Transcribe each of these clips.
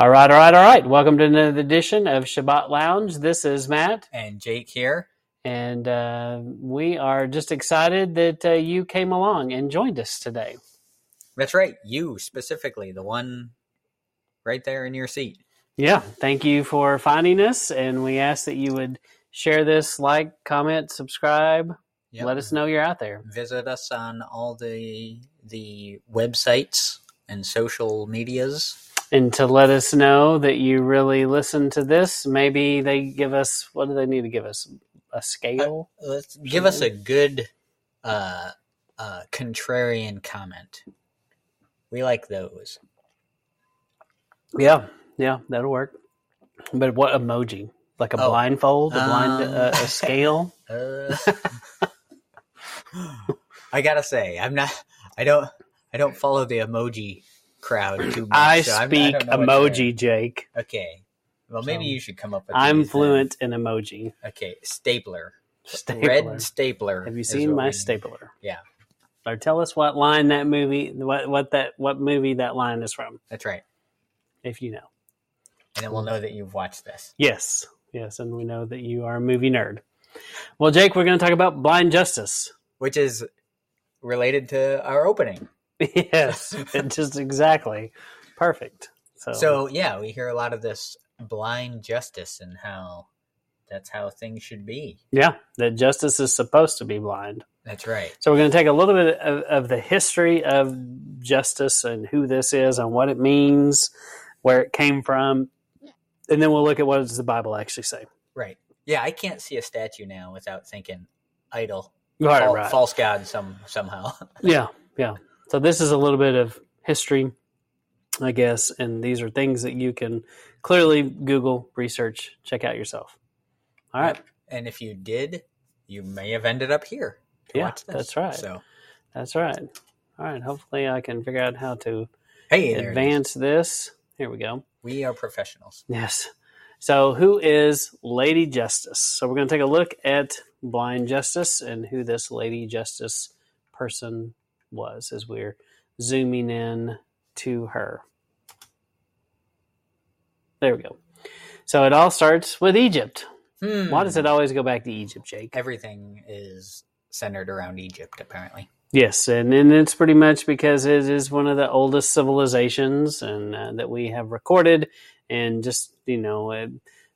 All right, all right, all right. Welcome to another edition of Shabbat Lounge. This is Matt, And Jake here. and uh, we are just excited that uh, you came along and joined us today. That's right. You specifically, the one right there in your seat. Yeah, thank you for finding us, and we ask that you would share this, like, comment, subscribe. Yep. Let us know you're out there. Visit us on all the the websites and social medias. And to let us know that you really listen to this, maybe they give us what do they need to give us? A scale? Let's give us a good uh, uh, contrarian comment. We like those. Yeah, yeah, that'll work. But what emoji? Like a Oh. blindfold, a blind, Um. uh, a scale? Uh, I gotta say, I'm not. I don't. I don't follow the emoji crowd too much. I so speak don't know what emoji, Jake. Okay. Well, maybe So, you should come up with. I'm these then. fluent in emoji. Okay, stapler. Stapler. Red stapler. Have you seen my stapler? Yeah. Or tell us what line that movie, what what that what movie that line is from, That's right. if you know. And then we'll know that you've watched this. Yes, yes, and we know that you are a movie nerd. Well, Jake, we're going to talk about blind justice. Which is related to our opening. yes, just exactly perfect. So, So yeah, we hear a lot of this blind justice and how that's how things should be. yeah, that justice is supposed to be blind. That's right. So we're going to take a little bit of, of the history of justice and who this is and what it means, where it came from, and then we'll look at what does the Bible actually say. Right. Yeah, I can't see a statue now without thinking idol, Right, fal- right. false god some somehow. Yeah, yeah. So this is a little bit of history, I guess, and these are things that you can clearly Google, research, check out yourself. All right, and if you did, you may have ended up here. to Yeah, watch this. that's right. So that's right. All right, hopefully I can figure out how to hey, there it is. advance this. Here we go. We are professionals. Yes. So, who is Lady Justice? So, we're going to take a look at Blind Justice and who this Lady Justice person was as we're zooming in to her. There we go. So, it all starts with Egypt. Hmm. Why does it always go back to Egypt, Jake? Everything is centered around Egypt, apparently. Yes, and, and it's pretty much because it is one of the oldest civilizations and uh, that we have recorded, and just you know uh,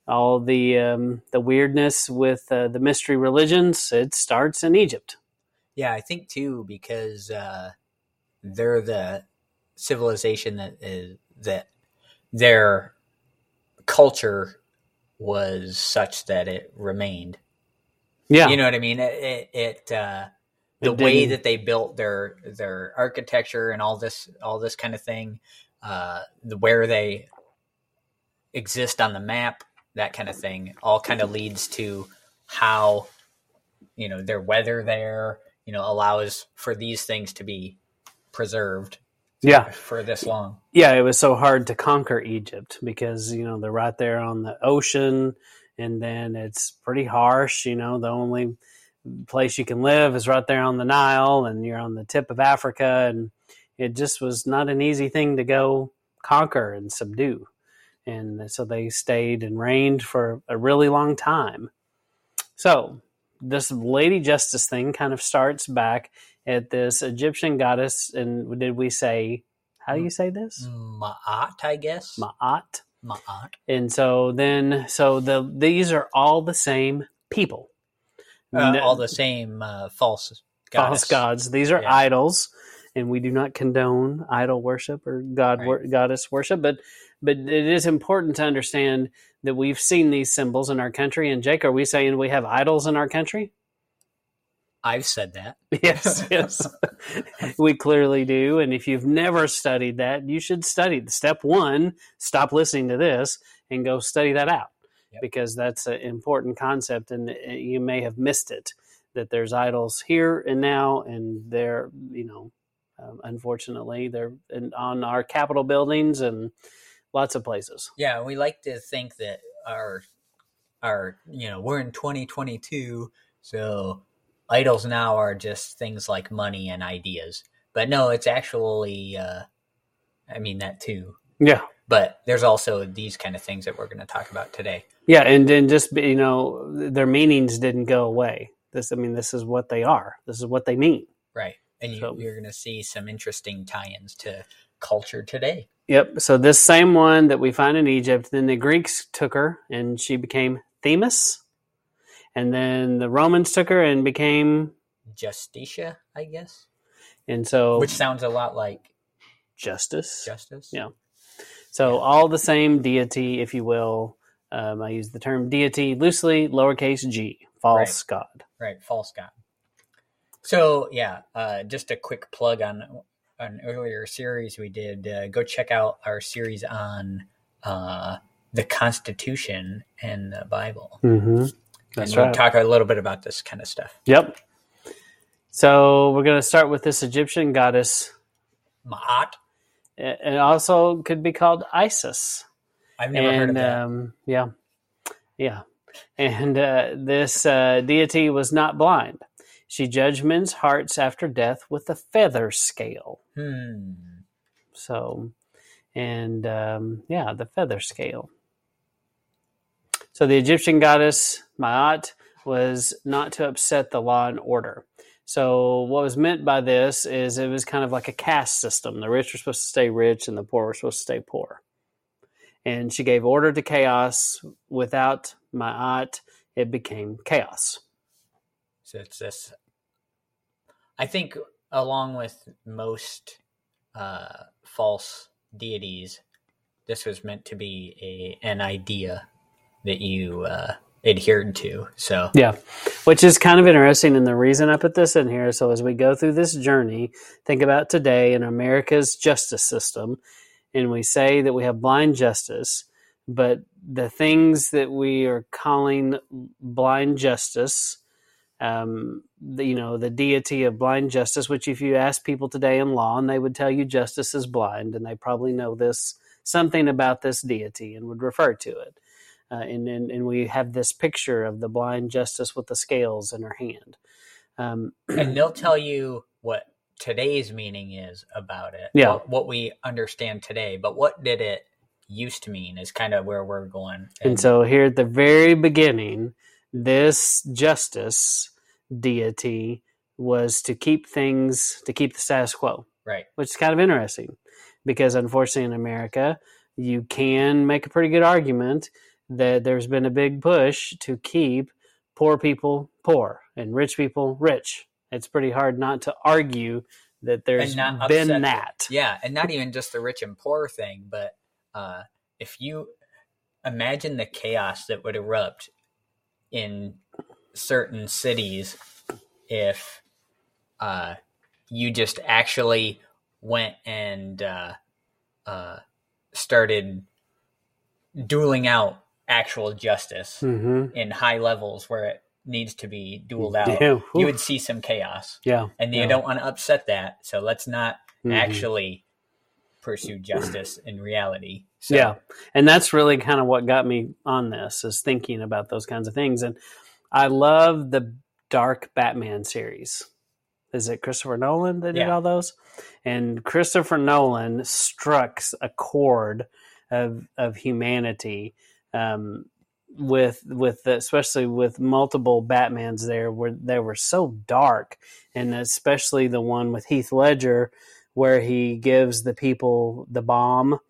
all the um, the weirdness with uh, the mystery religions. It starts in Egypt. Yeah, I think too because uh, they're the civilization that is that their culture was such that it remained. Yeah, You know what I mean? It, it, it uh, the It way that they built their their architecture and all this all this kind of thing, uh, the where they exist on the map, that kind of thing, all kind of leads to how you know their weather there, you know, allows for these things to be preserved yeah, for this long. yeah. It was so hard to conquer Egypt because you know they're right there on the ocean, and then it's pretty harsh. You know, the only place you can live is right there on the Nile, and you're on the tip of Africa, and it just was not an easy thing to go conquer and subdue. And so they stayed and reigned for a really long time. So this Lady Justice thing kind of starts back at this Egyptian goddess, and did we say how do you say this? Ma'at, I guess. Ma'at. Ma'at. And so then, so the these are all the same people. Uh, No- all the same uh, false false gods. These are Yeah. idols, and we do not condone idol worship or god Right. wor- goddess worship. But but it is important to understand that we've seen these symbols in our country. And Jake, are we saying we have idols in our country? I've said that. Yes, yes, we clearly do. And if you've never studied that, you should study. Step one: stop listening to this and go study that out, Yep. because that's an important concept, and uh, you may have missed it. That there's idols here and now, and they're you know, um, unfortunately, they're in, on our Capitol buildings and lots of places. Yeah, we like to think that our our you know we're in 2022, so idols now are just things like money and ideas. But no, it's actually, uh, I mean that too. Yeah, but there's also these kind of things that we're going to talk about today. Yeah, and then just you know, their meanings didn't go away. This, I mean, this is what they are. This is what they mean. Right, and you, So- you're going to see some interesting tie-ins to culture today. Yep. So this same one that we find in Egypt, then the Greeks took her and she became Themis, and then the Romans took her and became, Justitia, I guess, and so which sounds a lot like justice. justice. Yeah. So all the same deity, if you will. Um, I use the term deity loosely, lowercase g, false god. Right, false god. So yeah, uh, just a quick plug on an earlier series we did. Uh, go check out our series on uh, the Constitution and the Bible. Mm-hmm. That's and we'll right. talk a little bit about this kind of stuff. Yep. So we're going to start with this Egyptian goddess. Ma'at. It also could be called Isis. I've never heard of and that. um, yeah, yeah, and uh, this uh, deity was not blind. She judged men's hearts after death with a feather scale. hmm. So, and um, yeah, the feather scale. So the Egyptian goddess Maat was not to upset the law and order. So what was meant by this is it was kind of like a caste system. The rich were supposed to stay rich and the poor were supposed to stay poor. And she gave order to chaos. Without Ma'at, it became chaos. So it's this. I think, along with most uh, false deities, this was meant to be a an idea that you uh, adhered to. So Yeah, which is kind of interesting. And the reason I put this in here, so as we go through this journey, think about today in America's justice system, and we say that we have blind justice, but the things that we are calling blind justice, um, the, you know, the deity of blind justice, which if you ask people today in law, and they would tell you justice is blind, and they probably know this something about this deity and would refer to it. Uh, and, and and we have this picture of the blind justice with the scales in her hand. Um, and they'll tell you what today's meaning is about it. Yeah. What, what we understand today, but what did it used to mean is kind of where we're going. and so here at the very beginning, this justice deity was to keep things to keep the status quo, right, which is kind of interesting because unfortunately in America, you can make a pretty good argument that there's been a big push to keep poor people poor and rich people rich. It's pretty hard not to argue that there's been upset that. yeah, and not even just the rich and poor thing, but uh, if you imagine the chaos that would erupt in certain cities if uh, you just actually went and uh, uh, started dueling out actual justice hmm in high levels where it needs to be dueled out, Yeah, you would see some chaos. Yeah. And you Yeah. don't want to upset that, so let's not Mhm. actually pursue justice in reality. So, Yeah. And that's really kind of what got me on this is thinking about those kinds of things. And I love the Dark Batman series. Is it Christopher Nolan that did all those? And Christopher Nolan struck a chord of of humanity um, with with the, especially with multiple Batmans there where they were so dark, and especially the one with Heath Ledger where he gives the people the bomb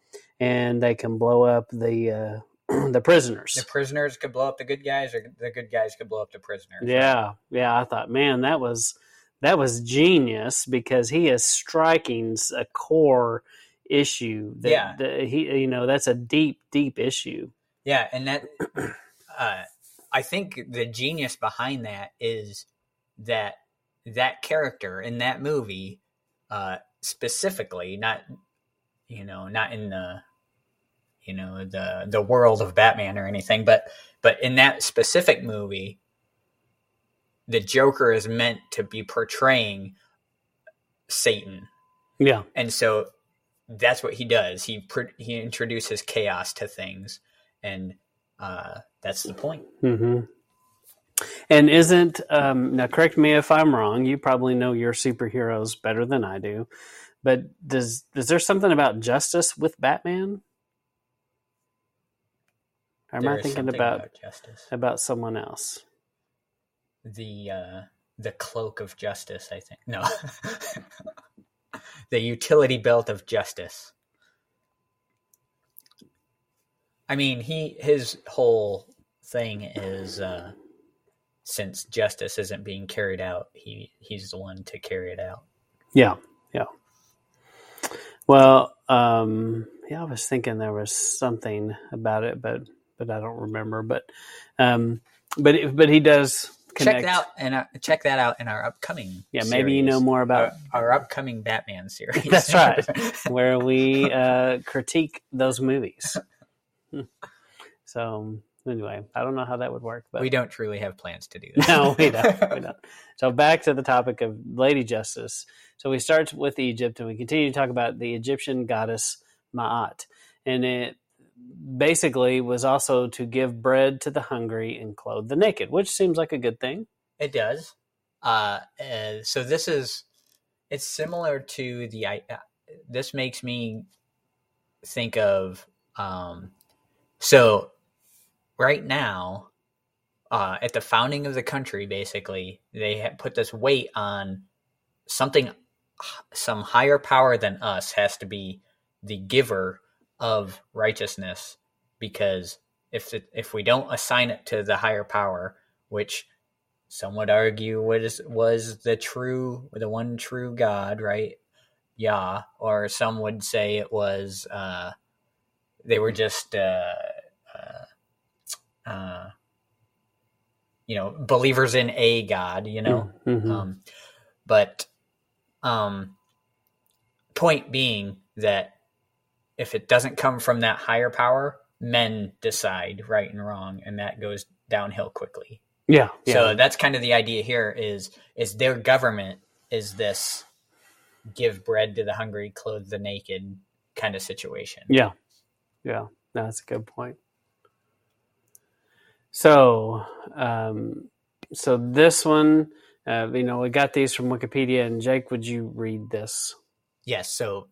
and they can blow up the uh, the prisoners. the prisoners could blow up the good guys, or the good guys could blow up the prisoners. Yeah, yeah. I thought, man, that was that was genius because he is striking a core issue. That, Yeah. that he, you know, that's a deep, deep issue. Yeah, and that uh, I think the genius behind that is that that character in that movie, uh, specifically, not you know, not in the you know the the world of Batman or anything, but but in that specific movie, the Joker is meant to be portraying Satan, Yeah, and so that's what he does. He he introduces chaos to things, and uh, that's the point. hmm And isn't um, now? Correct me if I'm wrong. You probably know your superheroes better than I do. But does is there something about justice with Batman? Am I thinking something about, justice? about someone else? The uh, the cloak of justice. I think no. the utility belt of justice. I mean, he his whole thing is uh, since justice isn't being carried out, he he's the one to carry it out. Yeah, yeah. Well, um, yeah, I was thinking there was something about it, but but I don't remember. But um, but it, but he does connect. Check that out and uh, check that out in our upcoming. Yeah, maybe you know more about our, our upcoming Batman series. That's right. where we uh, critique those movies. so anyway, I don't know how that would work, but we don't truly have plans to do that. no, we don't. We don't. So back to the topic of Lady Justice. So we start with Egypt, and we continue to talk about the Egyptian goddess Ma'at, and it basically was also to give bread to the hungry and clothe the naked, which seems like a good thing. It does. Uh, so this is it's similar to the. Uh, this makes me think of. Um, so right now, uh, at the founding of the country, basically they put this weight on something, some higher power than us has to be the giver of righteousness, because if it, if we don't assign it to the higher power, which some would argue was was the true the one true God, right? Yah, or some would say it was uh, they were just uh, uh, uh, you know believers in a God, you know. Mhm. Um, but um, point being that if it doesn't come from that higher power, men decide right and wrong, and that goes downhill quickly. yeah, yeah, So that's kind of the idea here is is their government is this give bread to the hungry, clothe the naked kind of situation. yeah, yeah. That's a good point. So, um, so this one, uh, you know, we got these from Wikipedia, and Jake, would you read this? Yes, so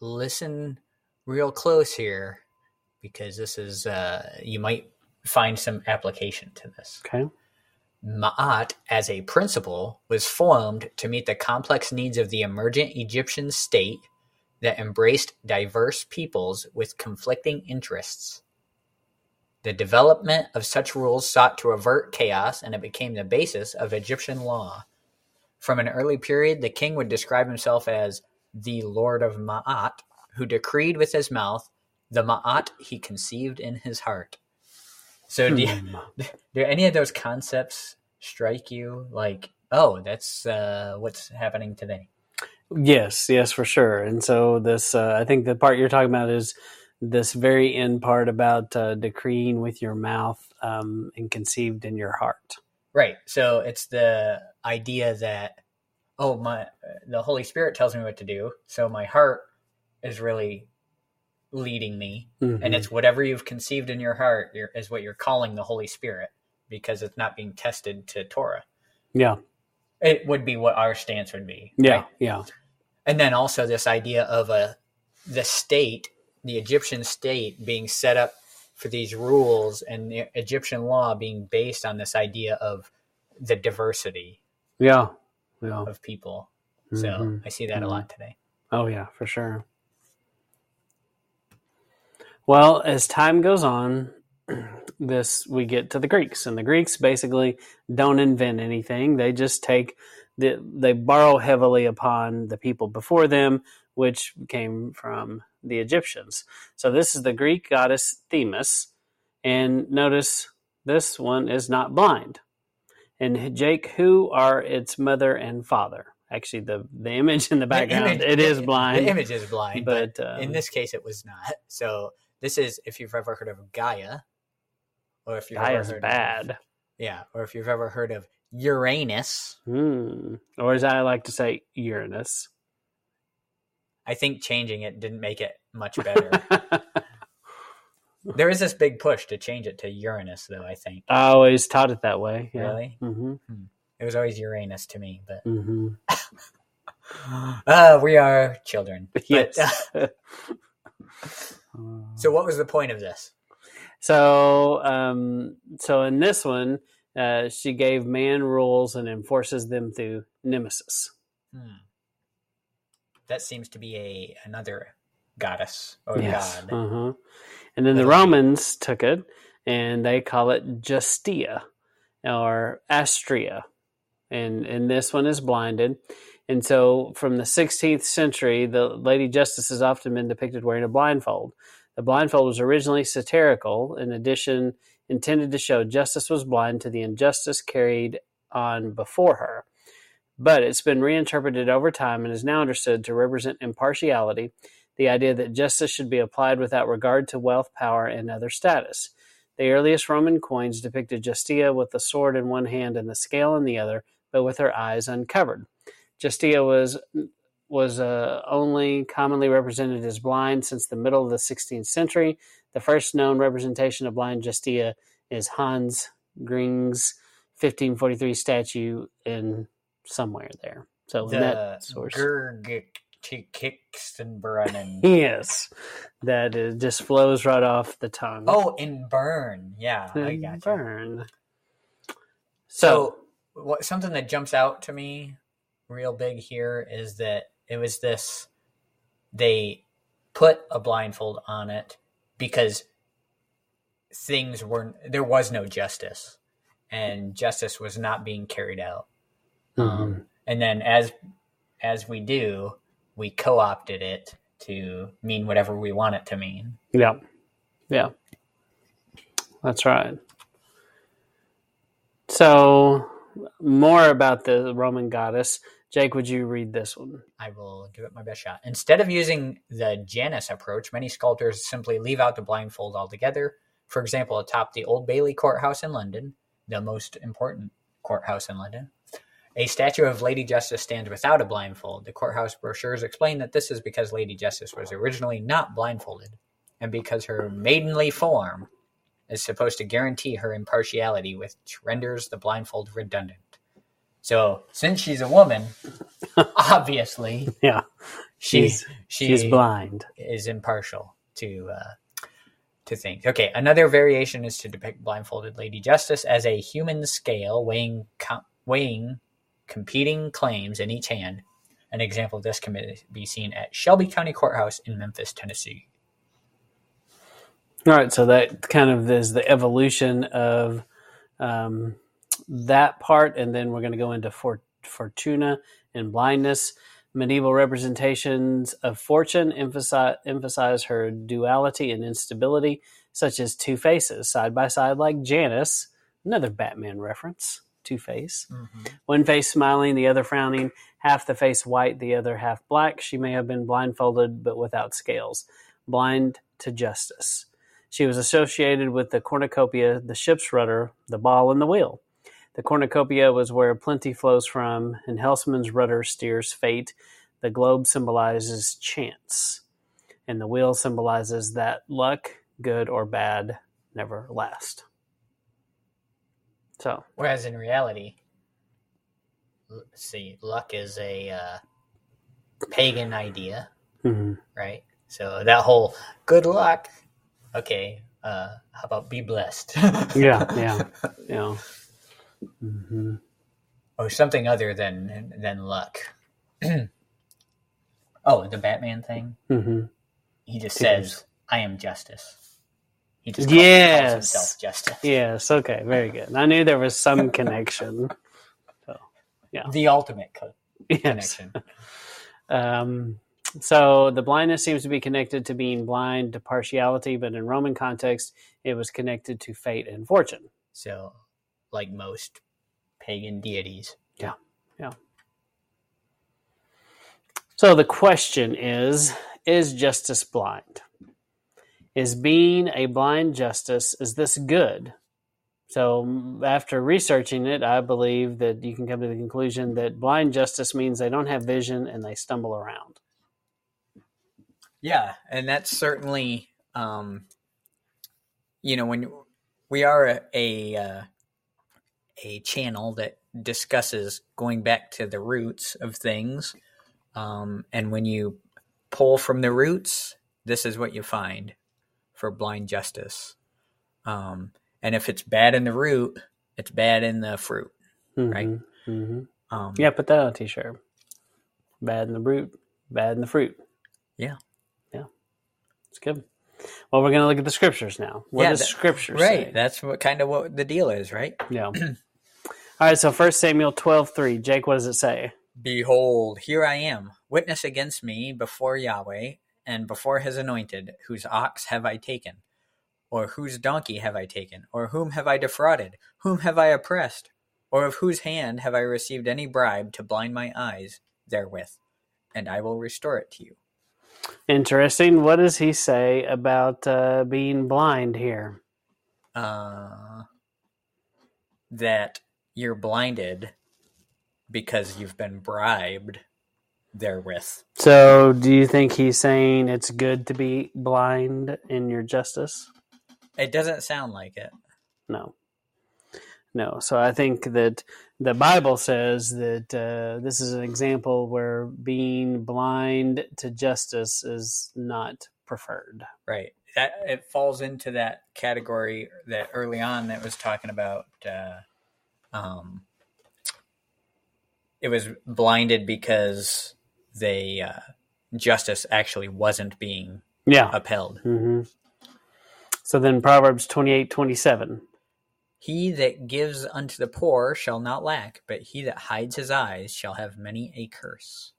listen real close here because this is uh you might find some application to this. Okay. Ma'at, as a principle, was formed to meet the complex needs of the emergent Egyptian state that embraced diverse peoples with conflicting interests. The development of such rules sought to avert chaos, and it became the basis of Egyptian law. From an early period, the king would describe himself as the Lord of Ma'at, who decreed with his mouth the Ma'at he conceived in his heart. So, do, you, Hmm. do any of those concepts strike you like, oh, that's uh, what's happening today? Yes, yes, for sure. And so this, uh, I think the part you're talking about is this very end part about uh, decreeing with your mouth um, and conceived in your heart. Right. So it's the idea that oh my the Holy Spirit tells me what to do, so my heart is really leading me, and Mhm. it's whatever you've conceived in your heart you're, is what you're calling the Holy Spirit because it's not being tested to Torah. yeah, It would be what our stance would be. yeah, right? yeah, and then also this idea of a the state, the Egyptian state, being set up for these rules, and the Egyptian law being based on this idea of the diversity yeah, yeah. of people. So Mhm. I see that a lot today. Oh yeah, for sure. Well, as time goes on, this we get to the Greeks, and the Greeks basically don't invent anything. They just take the they borrow heavily upon the people before them, which came from the Egyptians. So this is the Greek goddess Themis, and notice this one is not blind. And Jake, who are its mother and father? Actually, the the image in the background image- it is the- blind. The image is blind, but, but um, in this case, it was not. So this is if you've ever heard of Gaia, or if you've Gaia's ever heard bad. Of, yeah, or if you've ever heard of Uranus. Hmm. Or as I like to say, Uranus. I think changing it didn't make it much better. there is this big push to change it to Uranus, though. I think I always taught it that way. Yeah. really, Mm-hmm. it was always Uranus to me. But Mm-hmm. uh, we are children. But, Yes. uh, so, what was the point of this? So, um, so in this one, uh, she gave man rules and enforces them through nemesis. Hmm. That seems to be a another goddess or Yes. god. Uh-huh. And then the Romans took it and they call it Justia or Astraea. And and this one is blinded. And so from the 16th century, the Lady Justice has often been depicted wearing a blindfold. The blindfold was originally satirical, in addition, intended to show justice was blind to the injustice carried on before her. But it's been reinterpreted over time and is now understood to represent impartiality, the idea that justice should be applied without regard to wealth, power, and other status. The earliest Roman coins depicted Justia with the sword in one hand and the scale in the other, but with her eyes uncovered. Justia was was uh, only commonly represented as blind since the middle of the 16th century. The first known representation of blind Justia is Hans Gring's 1543 statue in somewhere there. So in The that source. Gurgikstenbrunnen. Yes, that it just flows right off the tongue. Oh, in Bern. Yeah, I And got you. Bern. So, what something that jumps out to me real big here is that it was this they put a blindfold on it because things weren't there was no justice and justice was not being carried out Mhm. um, and then as as we do we co-opted it to mean whatever we want it to mean yeah, yeah, that's right. So, more about the Roman goddess. Jake, would you read this one? I will give it my best shot. Instead of using the Janus approach, many sculptors simply leave out the blindfold altogether. For example, atop the Old Bailey Courthouse in London, the most important courthouse in London, a statue of Lady Justice stands without a blindfold. The courthouse brochures explain that this is because Lady Justice was originally not blindfolded, and because her maidenly form is supposed to guarantee her impartiality, which renders the blindfold redundant. So, since she's a woman, obviously Yeah, she she's she she's blind. is impartial to uh, to things. Okay, another variation is to depict blindfolded Lady Justice as a human scale weighing co- weighing competing claims in each hand. An example of this can be seen at Shelby County Courthouse in Memphis, Tennessee. All right, so that kind of is the evolution of um, that part, and then we're going to go into for, Fortuna and blindness. Medieval representations of fortune emphasize, emphasize her duality and instability, such as two faces side by side, like Janus, another Batman reference. Two Face. Mm-hmm. One face smiling, the other frowning, half the face white, the other half black. She may have been blindfolded, but without scales. Blind to justice. She was associated with the cornucopia, the ship's rudder, the ball, and the wheel. The cornucopia was where plenty flows from, and Helsman's rudder steers fate. The globe symbolizes chance, and the wheel symbolizes that luck, good or bad, never last. So, Whereas in reality, let's see, luck is a uh, pagan idea, mhm. right? So that whole good luck, okay, uh, how about be blessed? yeah, yeah, yeah. Hmm or something other than than luck. oh, the Batman thing. hmm He just says, "I am justice." He just calls, Yes. himself justice. Yes. Okay. Very good. I knew there was some connection. Yeah, The ultimate co- Yes. connection. Um, so the blindness seems to be connected to being blind to partiality, but in Roman context, it was connected to fate and fortune. So, like most pagan deities, Yeah. Yeah. So the question is: Is justice blind? Is being a blind justice is this good? So after researching it, I believe that you can come to the conclusion that blind justice means they don't have vision and they stumble around. Yeah, and that's certainly, um, you know, when we are a a, uh, a channel that discusses going back to the roots of things, um, and when you pull from the roots, this is what you find for blind justice. Um, and if it's bad in the root, it's bad in the fruit. Right. hmm Um, Yeah, put that on a t-shirt. Bad in the root, bad in the fruit. Yeah. Yeah. It's good. Well, we're going to look at the scriptures now. What Yeah, does that- scripture Right. say? That's what kind of what the deal is, right? Yeah. All right, so First Samuel 12:3. Jake, what does it say? Behold, here I am, witness against me before Yahweh and before his anointed, whose ox have I taken? Or whose donkey have I taken? Or whom have I defrauded? Whom have I oppressed? Or of whose hand have I received any bribe to blind my eyes therewith? And I will restore it to you. Interesting. What does he say about uh, being blind here? Uh, that you're blinded because you've been bribed therewith. So, do you think he's saying it's good to be blind in your justice? It doesn't sound like it. No. No. So I think that the Bible says that uh, this is an example where being blind to justice is not preferred. Right. That it falls into that category that early on that was talking about. Uh, um, it was blinded because they uh, justice actually wasn't being Yeah. upheld. hmm So then Proverbs twenty eight twenty seven. He that gives unto the poor shall not lack, but he that hides his eyes shall have many a curse.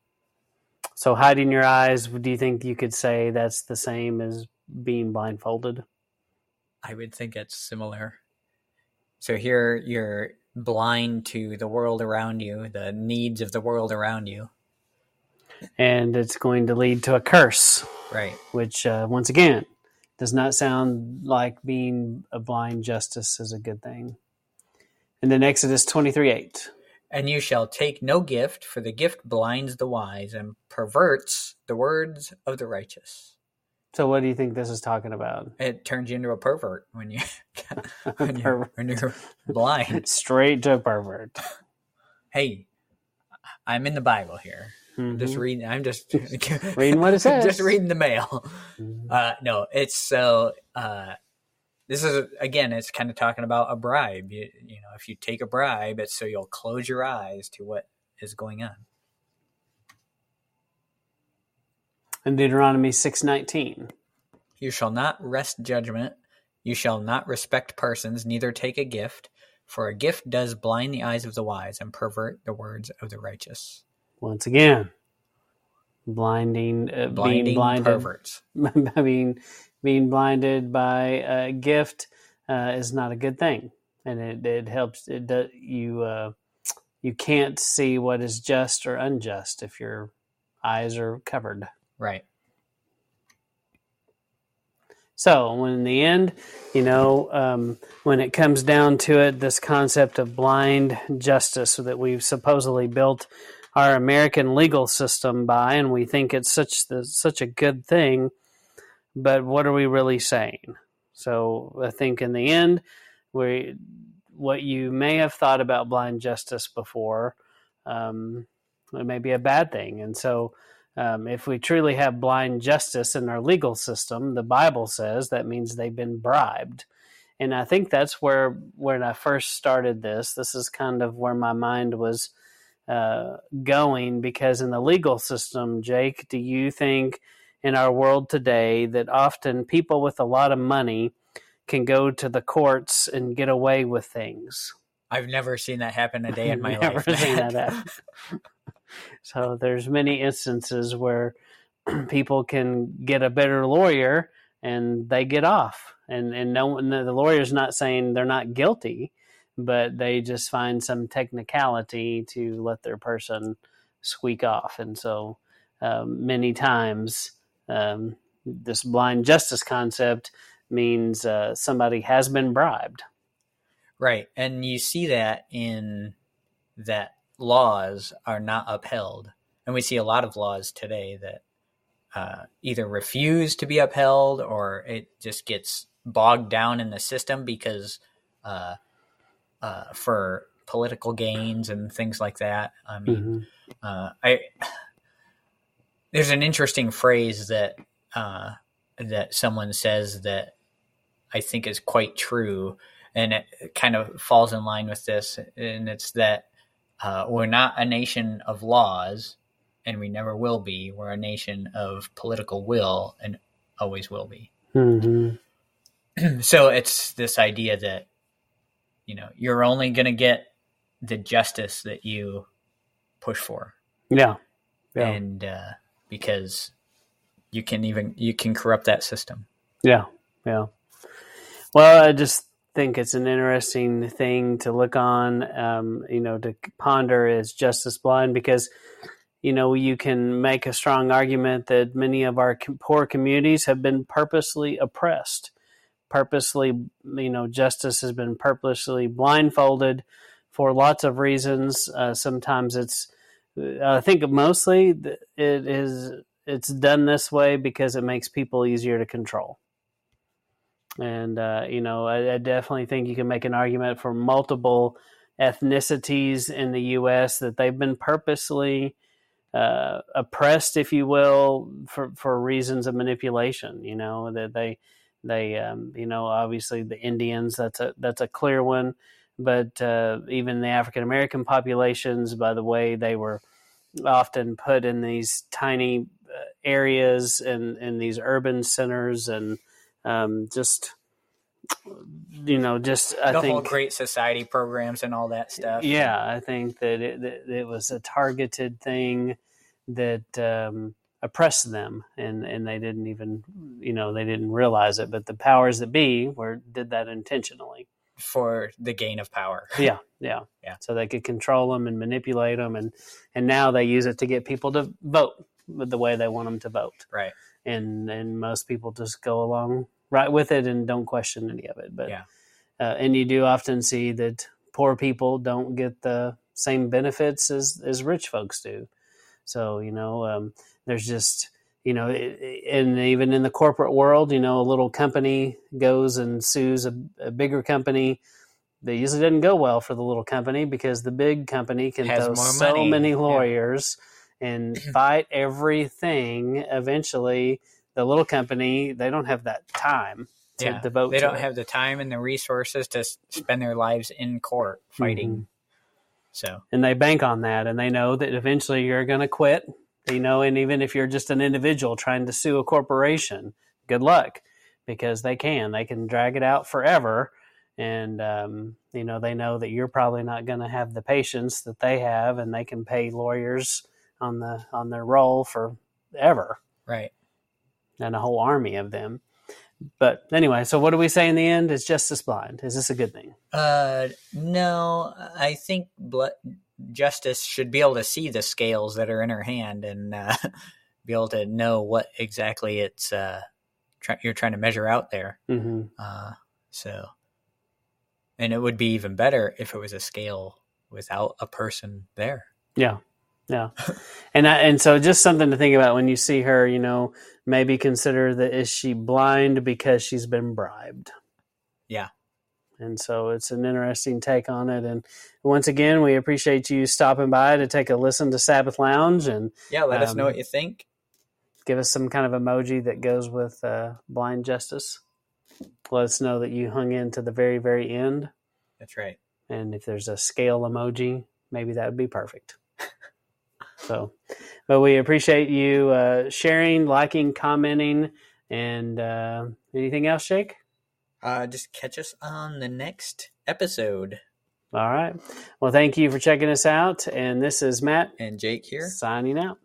So hiding your eyes, do you think you could say that's the same as being blindfolded? I would think it's similar. So here you're blind to the world around you, the needs of the world around you. And it's going to lead to a curse. Right. which uh, once again does not sound like being a blind justice is a good thing. And then Exodus 23 8. And you shall take no gift, for the gift blinds the wise and perverts the words of the righteous. So, what do you think this is talking about? It turns you into a pervert when you when you're, when you're blind. Straight to a pervert. Hey, I'm in the Bible here. I'm just reading. I'm just Reading what it says. just reading the mail. Mhm. Uh, no, it's so. Uh, this is again. It's kind of talking about a bribe. You, you know, if you take a bribe, it's so you'll close your eyes to what is going on. And Deuteronomy six nineteen, You shall not wrest judgment. You shall not respect persons, neither take a gift. For a gift does blind the eyes of the wise and pervert the words of the righteous. Once again, blinding, uh, being blinded. perverts. I mean, being blinded by a gift uh, is not a good thing, and it, it helps. It does you. Uh, you can't see what is just or unjust if your eyes are covered. Right. So, when in the end, you know, um, when it comes down to it, this concept of blind justice that we've supposedly built our American legal system by, and we think it's such the, such a good thing, but what are we really saying? So, I think in the end, we what you may have thought about blind justice before, um, it may be a bad thing, and so um, if we truly have blind justice in our legal system, the Bible says that means they've been bribed. And I think that's where, when I first started this, this is kind of where my mind was uh, going because in the legal system, Jake, do you think in our world today that often people with a lot of money can go to the courts and get away with things? I've never seen that happen a day in my Never life. seen that happen. so there's many instances where people can get a better lawyer and they get off and and no one the lawyer's not saying they're not guilty but they just find some technicality to let their person squeak off and so um, many times um, this blind justice concept means uh, somebody has been bribed Right. And you see that in that laws are not upheld. And we see a lot of laws today that uh, either refuse to be upheld or it just gets bogged down in the system because uh, uh, for political gains and things like that. I mean, Mhm. uh, I there's an interesting phrase that uh, that someone says that I think is quite true, and it kind of falls in line with this, and it's that uh, we're not a nation of laws, and we never will be. We're a nation of political will, and always will be. Mm-hmm. so it's this idea that you know you're only going to get the justice that you push for Yeah. Yeah. and uh, because you can even you can corrupt that system Yeah, yeah. Well, I just think it's an interesting thing to look on, um, you know, to ponder is justice blind because, you know, you can make a strong argument that many of our poor communities have been purposely oppressed. Purposely, you know, justice has been purposely blindfolded for lots of reasons. Uh, sometimes it's, I think mostly it is, it's done this way because it makes people easier to control. And, uh, you know, I, I definitely think you can make an argument for multiple ethnicities in the U.S. that they've been purposely uh, oppressed, if you will, for, for reasons of manipulation. You know that they they um, you know obviously the Indians that's a that's a clear one, but uh, even the African American populations, by the way they were often put in these tiny uh, areas and in these urban centers and um, just you know just I the think whole great society programs and all that stuff. Yeah, I think that it, that it was a targeted thing that um, oppressed them, and, and they didn't even, you know, they didn't realize it. But the powers that be were did that intentionally. for the gain of power Yeah, yeah, Yeah. So they could control them and manipulate them, and and now they use it to get people to vote the way they want them to vote. right And and most people just go along right with it and don't question any of it. But Yeah. uh, and you do often see that poor people don't get the same benefits as as rich folks do. So you know, um, there's just you know, it, and even in the corporate world, you know, a little company goes and sues a, a bigger company. They usually doesn't go well for the little company because the big company can Has throw so money. many Yeah. lawyers and fight everything. Eventually, the little company they don't have that time to yeah devote. they don't it. have the time and the resources to spend their lives in court fighting Mm-hmm. so and they bank on that and they know that eventually you're going to quit you know and even if you're just an individual trying to sue a corporation good luck because they can. They can drag it out forever. And um, you know they know that you're probably not going to have the patience that they have and they can pay lawyers on the on their roll forever. Right. And a whole army of them. But anyway so what do we say in the end? Is justice blind? Is this a good thing? Uh, no, I think bl- justice should be able to see the scales that are in her hand and uh, be able to know what exactly it's uh, try- you're trying to measure out there. hmm Uh, so, and it would be even better if it was a scale without a person there. Yeah, yeah, and I, and so just something to think about when you see her. You know, maybe consider that is she blind because she's been bribed? Yeah. And so it's an interesting take on it. And once again, we appreciate you stopping by to take a listen to Sabbath Lounge and Yeah, let us know Um, what you think. give us some kind of emoji that goes with uh, blind justice. Let us know that you hung in to the very, very end. That's right. and if there's a scale emoji, maybe that would be perfect. so, but we appreciate you uh, sharing, liking, commenting, and uh, anything else, Jake? Uh, just catch us on the next episode. All right. Well, thank you for checking us out. And this is Matt And Jake here. signing out.